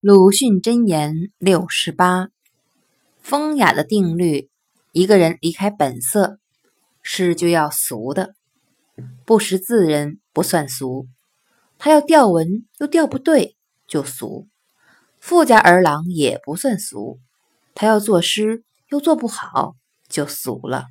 鲁迅箴言六十八：风雅的定律，一个人离开本色，是就要俗的。不识字人不算俗，他要调文又调不对就俗；富家儿郎也不算俗，他要作诗又做不好就俗了。